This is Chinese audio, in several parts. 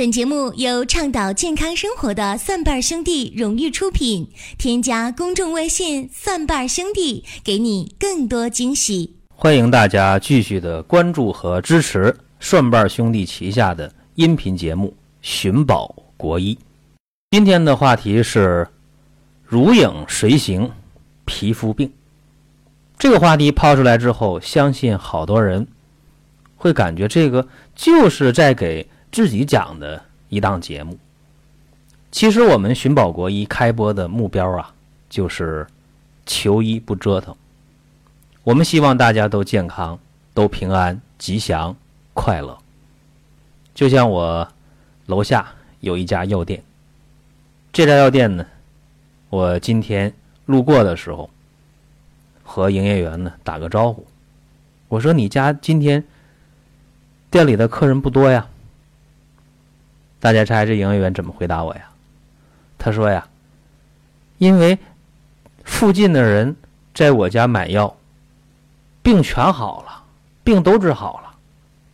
本节目由倡导健康生活的蒜瓣兄弟荣誉出品。添加公众微信“蒜瓣兄弟”，给你更多惊喜。欢迎大家继续的关注和支持蒜瓣兄弟旗下的音频节目《寻宝国医》。今天的话题是如影随形皮肤病。这个话题抛出来之后，相信好多人会感觉这个就是在给。自己讲的一档节目。其实我们寻宝国医开播的目标啊，就是求医不折腾。我们希望大家都健康、都平安、吉祥、快乐。就像我楼下有一家药店，这家药店呢，我今天路过的时候，和营业员呢打个招呼，我说：“你家今天店里的客人不多呀？”大家猜这营业员怎么回答我呀？他说呀：“因为附近的人在我家买药，病全好了，病都治好了，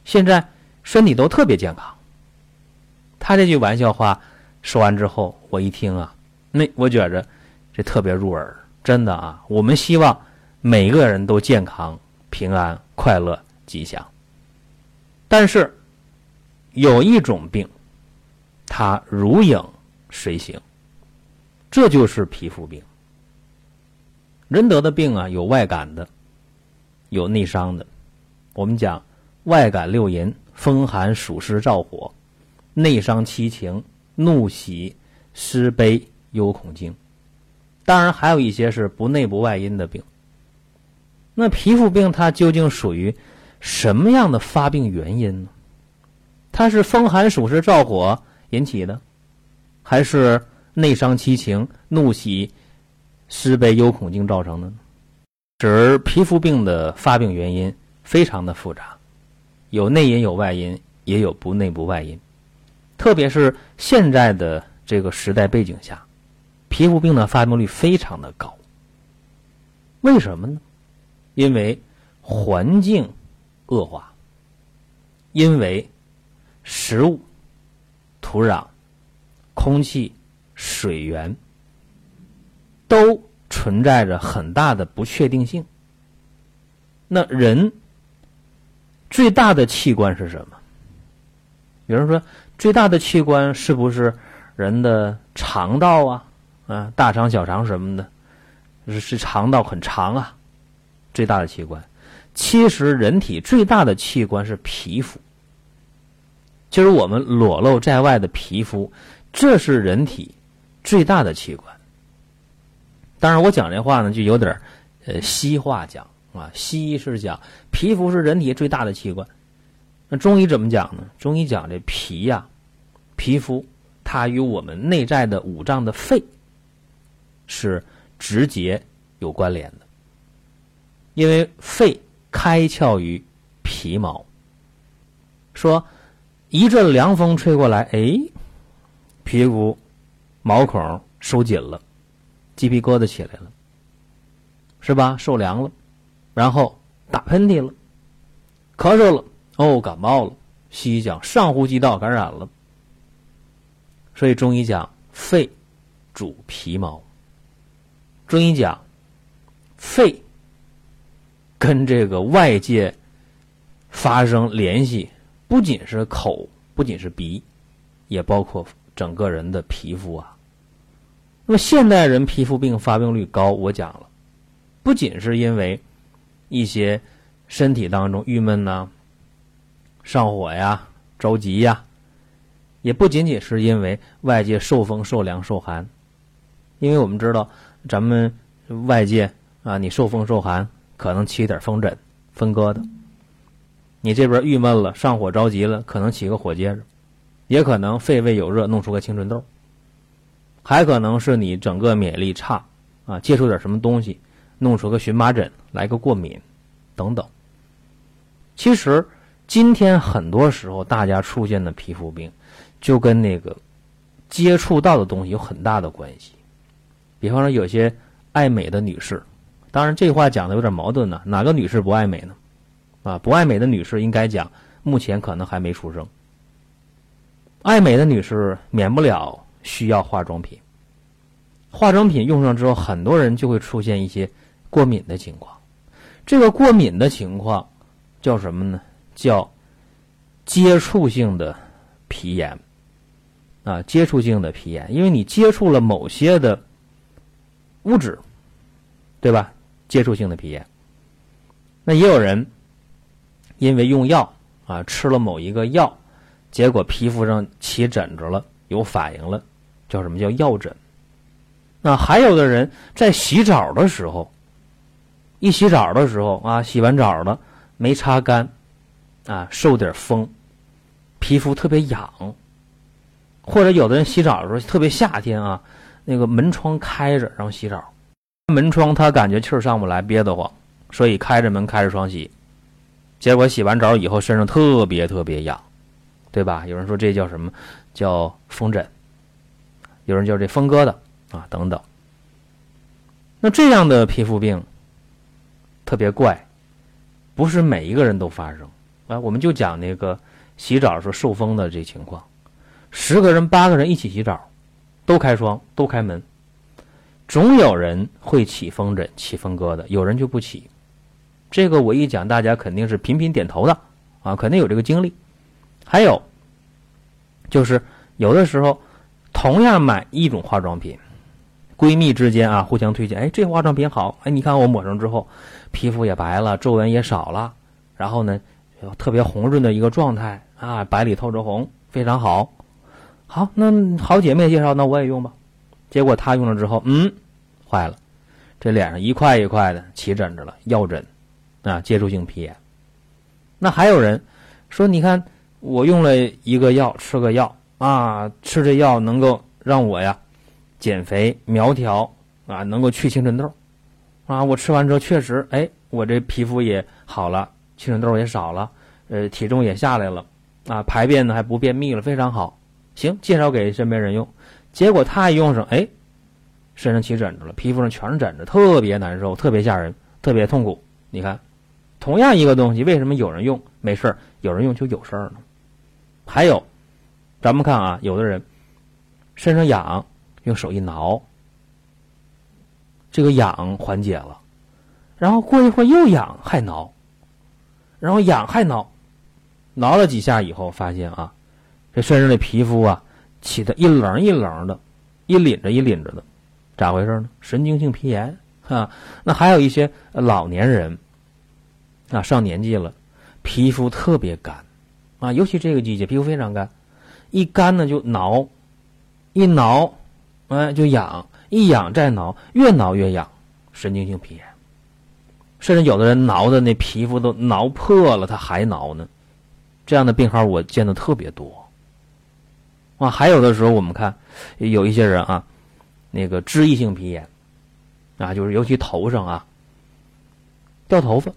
现在身体都特别健康。”他这句玩笑话说完之后，我一听啊，那我觉着这特别入耳，真的啊！我们希望每个人都健康、平安、快乐、吉祥。但是有一种病。它如影随形，这就是皮肤病。人得的病啊，有外感的，有内伤的。我们讲外感六淫：风寒、暑湿、燥火；内伤七情：怒、喜、思、悲、忧、恐、惊。当然，还有一些是不内不外因的病。那皮肤病它究竟属于什么样的发病原因呢？它是风寒、暑湿、燥火。引起的，还是内伤七情、怒喜、思悲、忧恐惊造成的呢？指皮肤病的发病原因非常的复杂，有内因有外因，也有不内不外因。特别是现在的这个时代背景下，皮肤病的发病率非常的高。为什么呢？因为环境恶化，因为食物。土壤、空气、水源都存在着很大的不确定性。那人最大的器官是什么？有人说，最大的器官是不是人的肠道啊？啊，大肠、小肠什么的，是是肠道很长啊。最大的器官，其实人体最大的器官是皮肤。就是我们裸露在外的皮肤，这是人体最大的器官。当然，我讲这话呢，就有点呃西话讲啊。西医是讲皮肤是人体最大的器官，那中医怎么讲呢？中医讲这皮呀，皮肤它与我们内在的五脏的肺是直接有关联的，因为肺开窍于皮毛，说。一阵凉风吹过来，哎，皮肤毛孔收紧了，鸡皮疙瘩起来了，是吧？受凉了，然后打喷嚏了，咳嗽了，哦，感冒了。西医讲上呼吸道感染了，所以中医讲肺主皮毛。中医讲肺跟这个外界发生联系。不仅是口，不仅是鼻，也包括整个人的皮肤啊。那么现代人皮肤病发病率高，我讲了，不仅是因为一些身体当中郁闷呐、上火呀、着急呀，也不仅仅是因为外界受风、受凉、受寒。因为我们知道，咱们外界啊，你受风受寒，可能起点风疹、风疙瘩。你这边郁闷了，上火着急了，可能起个火疖子，也可能肺胃有热，弄出个青春痘，还可能是你整个免疫力差啊，接触点什么东西，弄出个荨麻疹，来个过敏，等等。其实今天很多时候大家出现的皮肤病，就跟那个接触到的东西有很大的关系。比方说有些爱美的女士，当然这话讲的有点矛盾呢，哪个女士不爱美呢？啊，不爱美的女士应该讲，目前可能还没出生。爱美的女士免不了需要化妆品，化妆品用上之后，很多人就会出现一些过敏的情况。这个过敏的情况叫什么呢？叫接触性的皮炎啊，接触性的皮炎，因为你接触了某些的物质，对吧？接触性的皮炎。那也有人因为用药啊，吃了某一个药，结果皮肤上起疹子了，有反应了，叫什么叫药疹？那还有的人在洗澡的时候，一洗澡的时候啊，洗完澡了没擦干，啊，受点风，皮肤特别痒，或者有的人洗澡的时候特别夏天啊，那个门窗开着然后洗澡，门窗他感觉气儿上不来，憋得慌。所以开着门开着窗洗，结果洗完澡以后身上特别特别痒，对吧？有人说这叫什么？叫风疹，有人叫这风疙瘩啊等等。那这样的皮肤病特别怪，不是每一个人都发生啊。我们就讲那个洗澡时候受风的这情况，十个人八个人一起洗澡，都开窗都开门，总有人会起风疹起风疙瘩，有人就不起。这个我一讲，大家肯定是频频点头的，啊，肯定有这个经历。还有，就是有的时候，同样买一种化妆品，闺蜜之间啊互相推荐，哎，这化妆品好，哎，你看我抹上之后，皮肤也白了，皱纹也少了，然后呢，特别红润的一个状态啊，白里透着红，非常好。好，那好姐妹介绍，那我也用吧。结果她用了之后，嗯，坏了，这脸上一块一块的起疹子了，药疹。啊，接触性皮炎。那还有人说，你看我用了一个药，吃个药啊，吃这药能够让我呀减肥苗条啊，能够去青春痘啊。我吃完之后确实，哎，我这皮肤也好了，青春痘也少了，呃，体重也下来了啊，排便呢还不便秘了，非常好。行，介绍给身边人用，结果他一用上，哎，身上起疹子了，皮肤上全是疹子，特别难受，特别吓人，特别痛苦。你看。同样一个东西，为什么有人用没事儿，有人用就有事儿呢？还有，咱们看啊，有的人身上痒，用手一挠，这个痒缓解了，然后过一会儿又痒，还挠，然后痒还挠，挠了几下以后，发现啊，这身上的皮肤啊起的一棱一棱的，一凛着一凛着的，咋回事呢？神经性皮炎啊。那还有一些老年人。啊，上年纪了，皮肤特别干，啊，尤其这个季节皮肤非常干，一干呢就挠，一挠，哎就痒，一痒再挠，越挠越痒，神经性皮炎，甚至有的人挠的那皮肤都挠破了，他还挠呢，这样的病号我见的特别多。啊，还有的时候我们看有一些人啊，那个脂溢性皮炎，啊，就是尤其头上啊，掉头发。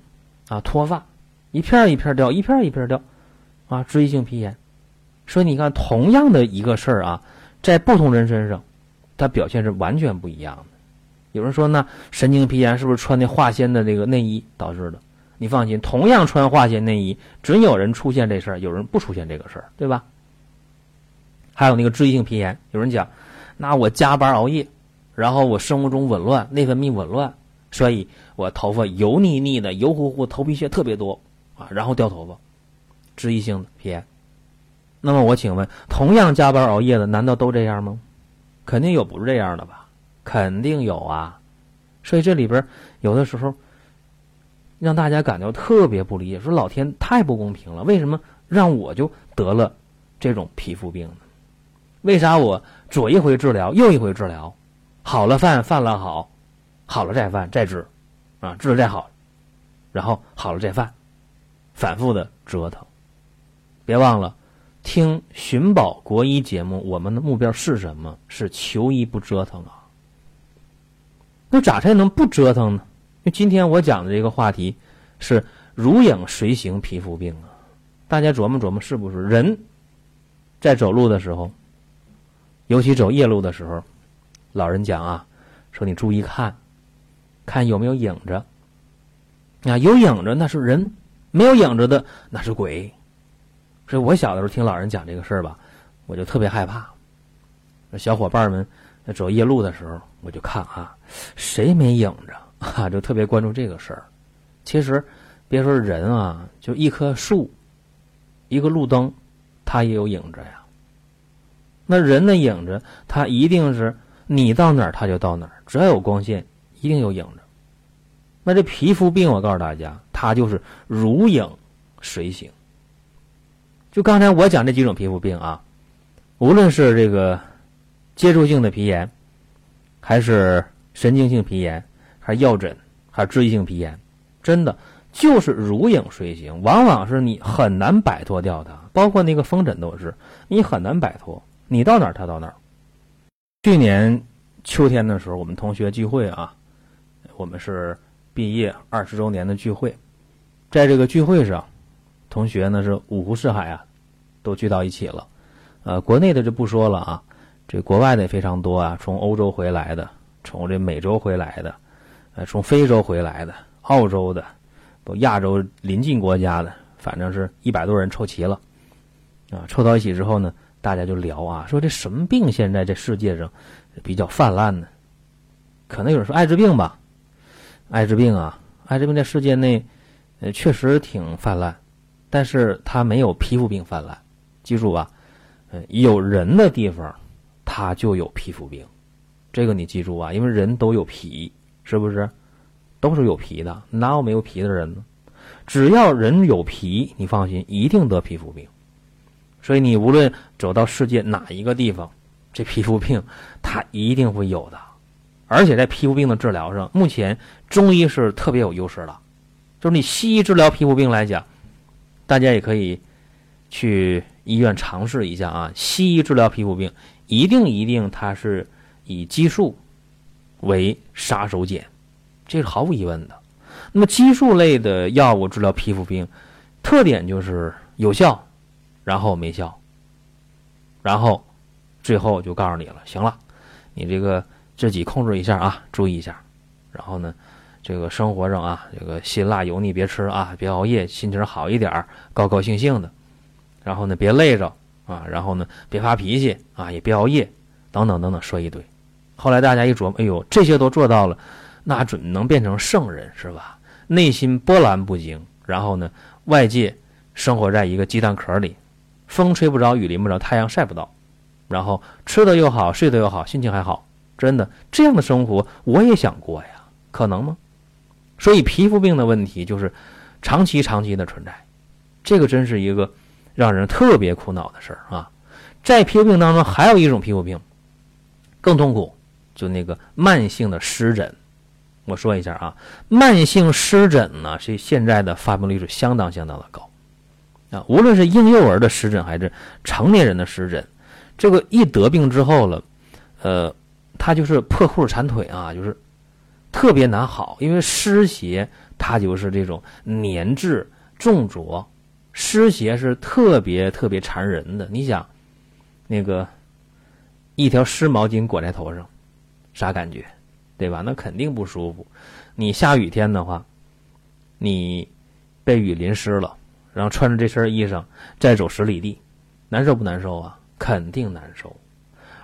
啊，脱发，一片一片掉，一片一片掉，啊，脂溢性皮炎。说你看，同样的一个事儿啊，在不同人身上，它表现是完全不一样的。有人说，那神经皮炎是不是穿那化纤的这个内衣导致的？你放心，同样穿化纤内衣，准有人出现这事儿，有人不出现这个事儿，对吧？还有那个脂溢性皮炎，有人讲，那我加班熬夜，然后我生物钟紊乱，内分泌紊乱。所以我头发油腻腻的、油乎乎，头皮屑特别多啊，然后掉头发，脂溢性的皮炎。那么我请问，同样加班熬夜的，难道都这样吗？肯定有不是这样的吧？肯定有啊。所以这里边有的时候让大家感到特别不理解，说老天太不公平了，为什么让我就得了这种皮肤病呢？为啥我左一回治疗，右一回治疗，好了犯，犯了好。好了再犯再治，啊治了再好，然后好了再犯，反复的折腾。别忘了听寻宝国医节目，我们的目标是什么？是求医不折腾啊。那咋才能不折腾呢？因为今天我讲的这个话题是如影随形皮肤病啊。大家琢磨琢磨，是不是人在走路的时候，尤其走夜路的时候，老人讲啊，说你注意看。看有没有影子，啊，有影子那是人，没有影子的那是鬼。所以我小的时候听老人讲这个事儿吧，我就特别害怕。小伙伴们走夜路的时候，我就看啊，谁没影着啊，就特别关注这个事儿。其实别说人啊，就一棵树，一个路灯，它也有影子呀。那人的影子，它一定是你到哪儿，它就到哪儿。只要有光线，一定有影子。那这皮肤病，我告诉大家，它就是如影随形。就刚才我讲这几种皮肤病啊，无论是这个接触性的皮炎，还是神经性皮炎，还是药疹，还是脂溢性皮炎，真的就是如影随形，往往是你很难摆脱掉它。包括那个风疹都是，你很难摆脱。你到哪儿，他到哪儿。去年秋天的时候，我们同学聚会啊，我们是毕业二十周年的聚会，在这个聚会上，同学呢是五湖四海啊，都聚到一起了。呃，国内的就不说了啊，这国外的也非常多啊，从欧洲回来的，从这美洲回来的，呃，从非洲回来的，澳洲的，都亚洲邻近国家的，反正是一百多人凑齐了，啊，凑到一起之后呢。大家就聊啊，说这什么病现在这世界上比较泛滥呢？可能有人说艾滋病吧，艾滋病啊，艾滋病在世界内呃确实挺泛滥，但是它没有皮肤病泛滥。记住吧，呃，有人的地方它就有皮肤病，这个你记住啊，因为人都有皮，是不是？都是有皮的，哪有没有皮的人呢？只要人有皮，你放心，一定得皮肤病。所以你无论走到世界哪一个地方，这皮肤病它一定会有的，而且在皮肤病的治疗上，目前中医是特别有优势的。就是你西医治疗皮肤病来讲，大家也可以去医院尝试一下啊。西医治疗皮肤病，一定一定它是以激素为杀手锏，这是毫无疑问的。那么激素类的药物治疗皮肤病，特点就是有效。然后没效，然后最后就告诉你了，行了，你这个自己控制一下啊，注意一下。然后呢，这个生活上啊，这个辛辣油腻别吃啊，别熬夜，心情好一点，高高兴兴的。然后呢，别累着啊，然后呢，别发脾气啊，也别熬夜，等等等等，说一堆。后来大家一琢磨，哎呦，这些都做到了，那准能变成圣人是吧？内心波澜不惊，然后呢，外界生活在一个鸡蛋壳里。风吹不着，雨淋不着，太阳晒不到，然后吃的又好，睡得又好，心情还好，真的这样的生活我也想过呀，可能吗？所以皮肤病的问题就是长期长期的存在，这个真是一个让人特别苦恼的事儿啊。在皮肤病当中，还有一种皮肤病更痛苦，就那个慢性的湿疹。我说一下啊，慢性湿疹呢，是现在的发病率是相当相当的高。啊，无论是婴幼儿的湿疹还是成年人的湿疹，这个一得病之后了，呃，它就是破裤缠腿啊，就是特别难好。因为湿邪它就是这种粘滞重浊，湿邪是特别特别缠人的。你想，那个一条湿毛巾裹在头上，啥感觉？对吧？那肯定不舒服。你下雨天的话，你被雨淋湿了。然后穿着这身衣裳再走十里地，难受不难受啊？肯定难受。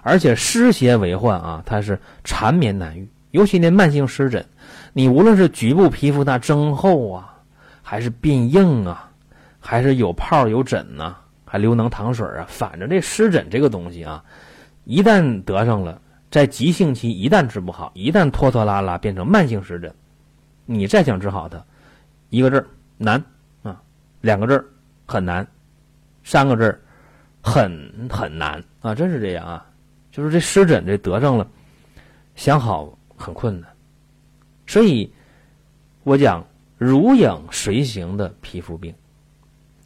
而且湿邪为患啊，它是缠绵难愈。尤其那慢性湿疹，你无论是局部皮肤那增厚啊，还是变硬啊，还是有泡有疹呐，还流脓淌水啊，反正这湿疹这个东西啊，一旦得上了，在急性期一旦治不好，一旦拖拖拉拉变成慢性湿疹，你再想治好它，一个字儿难。两个字很难，三个字很很难啊！真是这样啊！就是这湿疹这得上了，想好很困难。所以，我讲如影随形的皮肤病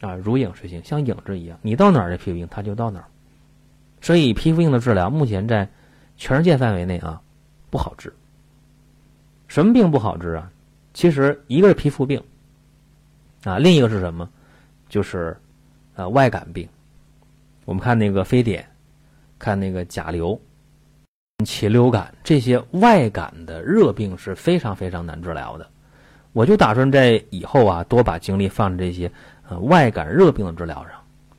啊，如影随形，像影子一样，你到哪儿的皮肤病，它就到哪儿。所以，皮肤病的治疗目前在全世界范围内啊不好治。什么病不好治啊？其实一个是皮肤病。啊，另一个是什么？就是，呃，外感病。我们看那个非典，看那个甲流、禽流感这些外感的热病是非常非常难治疗的。我就打算在以后啊，多把精力放在这些呃外感热病的治疗上。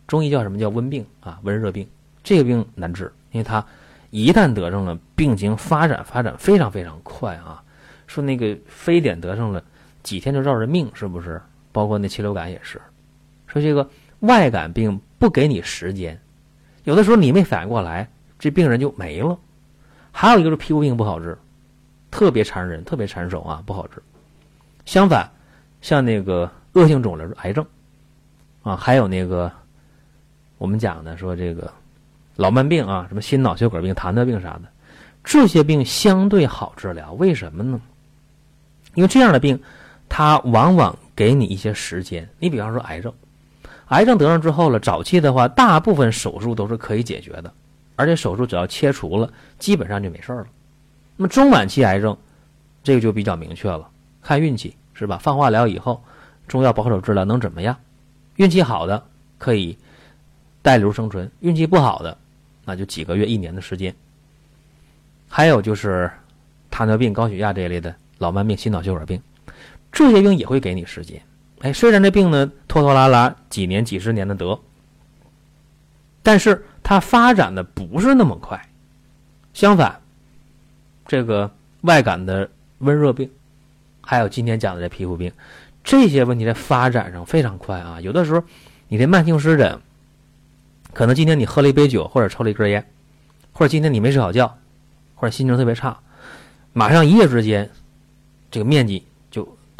中医叫什么叫温病啊？温热病这个病难治，因为它一旦得上了，病情发展发展非常非常快啊。说那个非典得上了，几天就绕着命，是不是？包括那禽流感也是。说这个外感病不给你时间，有的时候你没反应过来，这病人就没了。还有一个是皮肤病不好治，特别缠人，特别缠手啊，不好治。相反，像那个恶性肿瘤、癌症啊，还有那个我们讲的说这个老慢病啊，什么心脑血管病、糖尿病啥的，这些病相对好治疗。为什么呢？因为这样的病，它往往给你一些时间。你比方说癌症，癌症得上之后了，早期的话，大部分手术都是可以解决的，而且手术只要切除了，基本上就没事了。那么中晚期癌症，这个就比较明确了，看运气是吧？放化疗以后，中药保守治疗能怎么样？运气好的可以带瘤生存，运气不好的那就几个月、一年的时间。还有就是糖尿病、高血压这一类的。老慢病、心脑血管病，这些病也会给你时间。哎，虽然这病呢拖拖拉拉几年、几十年的得，但是它发展的不是那么快。相反，这个外感的温热病，还有今天讲的这皮肤病，这些问题在发展上非常快啊。有的时候，你这慢性湿疹，可能今天你喝了一杯酒，或者抽了一根烟，或者今天你没睡好觉，或者心情特别差，马上一夜之间。这个面积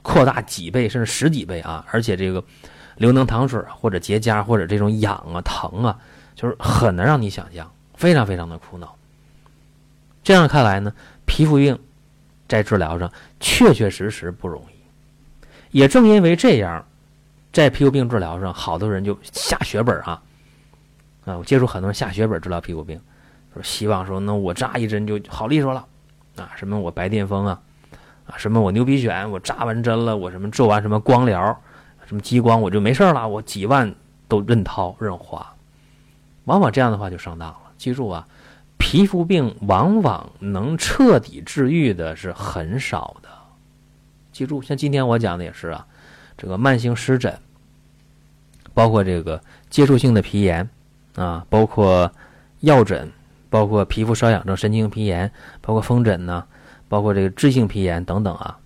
扩大几倍，甚至十几倍啊！而且这个流脓淌水或者结痂或者这种痒啊、疼啊，就是很难让你想象，非常非常的苦恼。这样看来呢，皮肤病在治疗上确确实实不容易。也正因为这样，在皮肤病治疗上，好多人就下血本啊啊！我接触很多人下血本治疗皮肤病，说希望说那我扎一针就好利索了啊！什么我白癜风啊？什么我牛皮癣，我扎完针了，我什么做完什么光疗，什么激光，我就没事了，我几万都任掏任花，往往这样的话就上当了。记住啊，皮肤病往往能彻底治愈的是很少的。记住，像今天我讲的也是啊，这个慢性湿疹，包括这个接触性的皮炎啊，包括药疹，包括皮肤瘙痒症、神经性皮炎，包括风疹呢。包括这个脂性皮炎等等啊，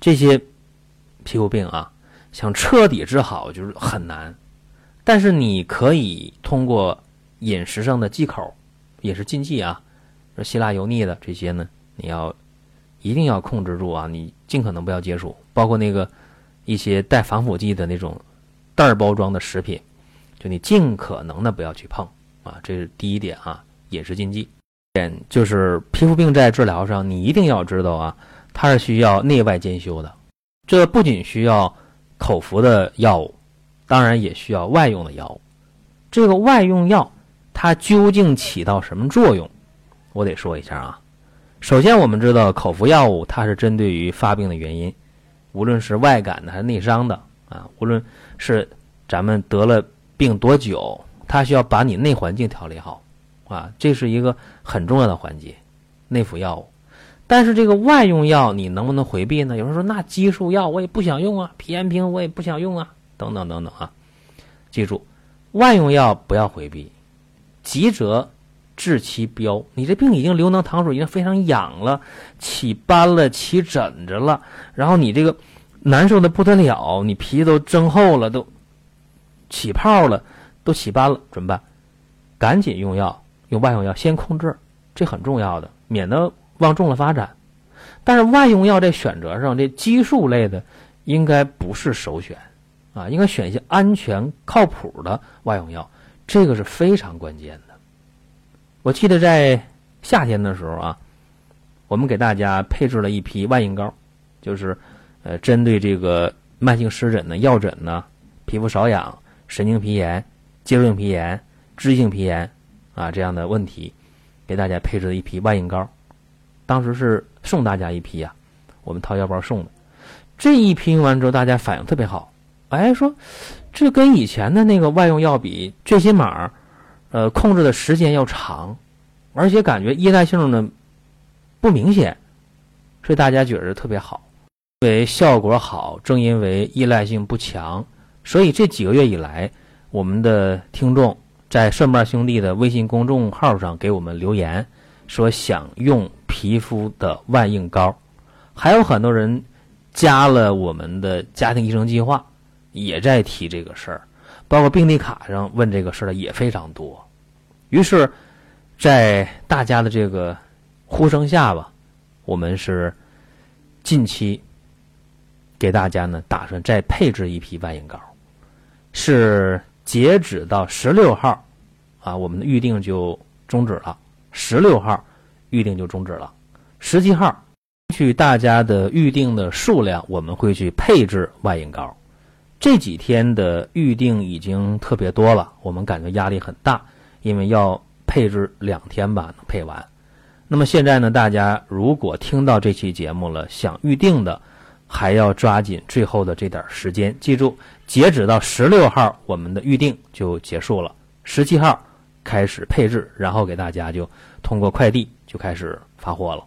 这些皮肤病啊，想彻底治好就是很难。但是你可以通过饮食上的忌口、饮食禁忌啊，说辛辣油腻的这些呢，你要一定要控制住啊，你尽可能不要接触。包括那个一些带防腐剂的那种袋包装的食品，就你尽可能的不要去碰啊，这是第一点啊，饮食禁忌。点就是皮肤病在治疗上，你一定要知道啊，它是需要内外兼修的。这不仅需要口服的药物，当然也需要外用的药物。这个外用药它究竟起到什么作用？我得说一下啊。首先，我们知道口服药物它是针对于发病的原因，无论是外感的还是内伤的啊，无论是咱们得了病多久，它需要把你内环境调理好。啊，这是一个很重要的环节，内服药物。但是这个外用药你能不能回避呢？有人说那激素药我也不想用啊，皮炎平我也不想用啊，等等等等啊。记住，外用药不要回避，急则治其标。你这病已经流脓淌水，已经非常痒了，起斑了，起疹子了，然后你这个难受的不得了，你皮都增厚了，都起泡了，都起斑了，怎么办？赶紧用药。用外用药先控制，这很重要的，免得往重了发展。但是外用药在选择上，这激素类的应该不是首选啊，应该选一些安全靠谱的外用药，这个是非常关键的。我记得在夏天的时候啊，我们给大家配置了一批外阴膏，就是呃针对这个慢性湿疹的、药疹呢、皮肤瘙痒、神经皮炎、接触性皮炎、脂性皮炎。啊，这样的问题，给大家配置了一批外阴膏，当时是送大家一批呀，我们掏腰包送的。这一批用完之后，大家反应特别好，哎，说这跟以前的那个外用药比，最起码，呃，控制的时间要长，而且感觉依赖性呢不明显，所以大家觉得特别好。因为效果好，正因为依赖性不强，所以这几个月以来，我们的听众。在顺瓣兄弟的微信公众号上给我们留言，说想用皮肤的万应膏，还有很多人加了我们的家庭医生计划，也在提这个事儿，包括病历卡上问这个事儿的也非常多。于是，在大家的这个呼声下吧，我们是近期给大家呢打算再配置一批万应膏，是。截止到十六号，啊，我们的预定就终止了。十六号预定就终止了。十七号，据大家的预定的数量，我们会去配置万应膏。这几天的预定已经特别多了，我们感觉压力很大，因为要配置两天吧，能配完。那么现在呢，大家如果听到这期节目了，想预定的。还要抓紧最后的这点时间，记住，截止到十六号，我们的预定就结束了。十七号开始配置，然后给大家就通过快递就开始发货了。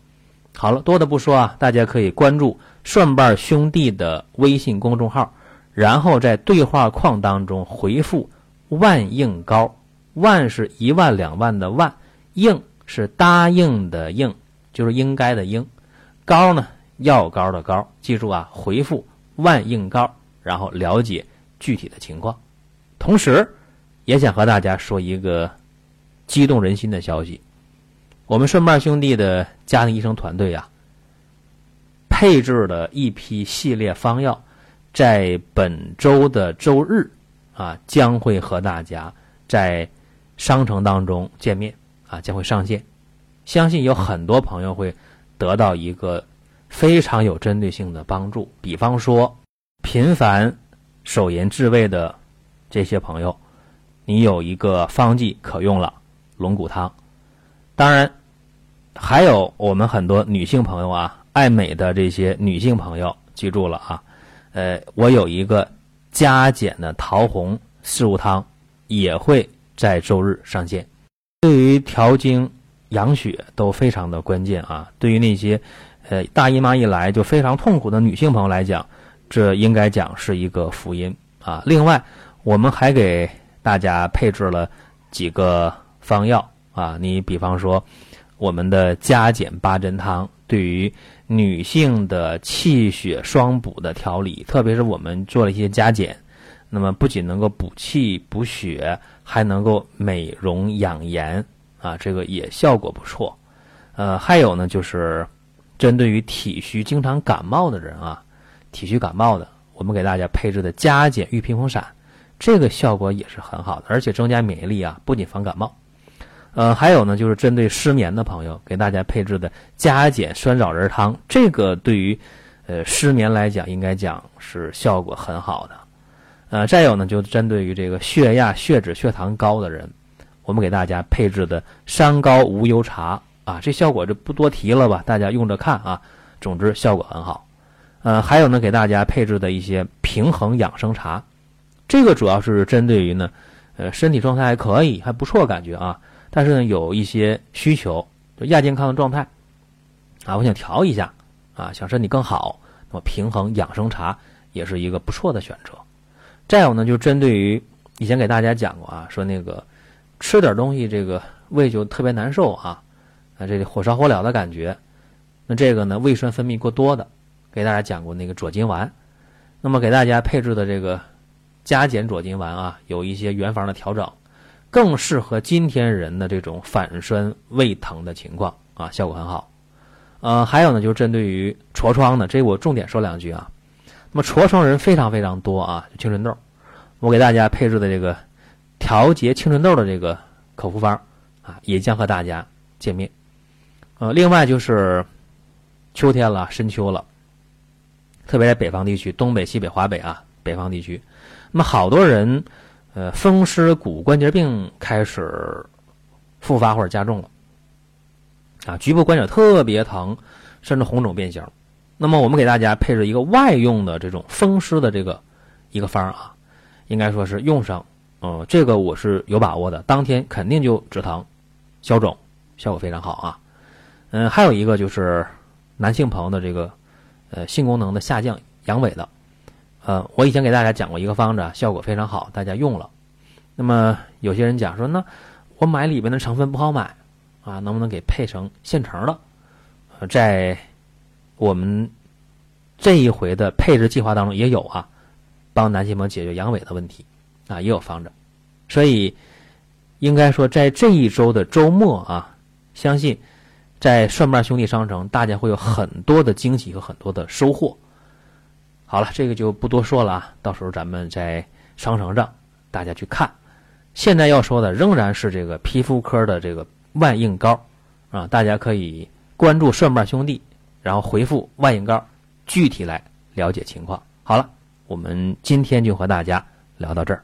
好了，多的不说啊，大家可以关注顺瓣兄弟的微信公众号，然后在对话框当中回复“万应高”，万是一万两万的万，应是答应的应，就是应该的应，高呢？药膏的膏，记住啊，回复万应膏，然后了解具体的情况。同时，也想和大家说一个激动人心的消息：我们顺瓣兄弟的家庭医生团队啊，配置了一批系列方药，在本周的周日啊，将会和大家在商城当中见面啊，将会上线。相信有很多朋友会得到一个。非常有针对性的帮助，比方说频繁手淫治胃的这些朋友，你有一个方剂可用了龙骨汤。当然，还有我们很多女性朋友啊，爱美的这些女性朋友，记住了啊，呃，我有一个加减的桃红四物汤，也会在周日上线。对于调经养血都非常的关键啊，对于那些。呃，大姨妈一来就非常痛苦的女性朋友来讲，这应该讲是一个福音啊。另外，我们还给大家配置了几个方药啊。你比方说，我们的加减八珍汤，对于女性的气血双补的调理，特别是我们做了一些加减，那么不仅能够补气补血，还能够美容养颜啊，这个也效果不错。呃，还有呢，就是。针对于体虚经常感冒的人啊，体虚感冒的，我们给大家配置的加减玉屏风散，这个效果也是很好的，而且增加免疫力啊，不仅防感冒。呃，还有呢，就是针对失眠的朋友，给大家配置的加减酸枣仁汤，这个对于呃失眠来讲，应该讲是效果很好的。呃，再有呢，就针对于这个血压、血脂、血糖高的人，我们给大家配置的山高无忧茶。啊，这效果就不多提了吧，大家用着看啊。总之效果很好。呃，还有呢，给大家配置的一些平衡养生茶，这个主要是针对于呢，呃，身体状态还可以，还不错感觉啊。但是呢，有一些需求，就亚健康的状态啊，我想调一下啊，想身体更好，那么平衡养生茶也是一个不错的选择。再有呢，就针对于以前给大家讲过啊，说那个吃点东西这个胃就特别难受啊。啊，这个火烧火燎的感觉，那这个呢，胃酸分泌过多的，给大家讲过那个左金丸，那么给大家配置的这个加减左金丸啊，有一些原方的调整，更适合今天人的这种反酸胃疼的情况啊，效果很好。呃，还有呢，就是针对于痤疮的，这我重点说两句啊。那么痤疮人非常非常多啊，青春痘，我给大家配置的这个调节青春痘的这个口服方啊，也将和大家见面。呃，另外就是秋天了，深秋了，特别在北方地区，东北、西北、华北啊，北方地区，那么好多人，呃，风湿骨关节病开始复发或者加重了，啊，局部关节特别疼，甚至红肿变形。那么我们给大家配置一个外用的这种风湿的这个一个方啊，应该说是用上，嗯，这个我是有把握的，当天肯定就止疼、消肿，效果非常好啊。嗯，还有一个就是男性朋友的这个呃性功能的下降、阳痿的，呃，我以前给大家讲过一个方子，效果非常好，大家用了。那么有些人讲说，那我买里边的成分不好买啊，能不能给配成现成的？在我们这一回的配置计划当中也有啊，帮男性朋友解决阳痿的问题啊，也有方子。所以应该说，在这一周的周末啊，相信在蒜瓣兄弟商城，大家会有很多的惊喜和很多的收获。好了，这个就不多说了啊，到时候咱们在商城上大家去看。现在要说的仍然是这个皮肤科的这个万应膏啊，大家可以关注蒜瓣兄弟，然后回复万应膏，具体来了解情况。好了，我们今天就和大家聊到这儿。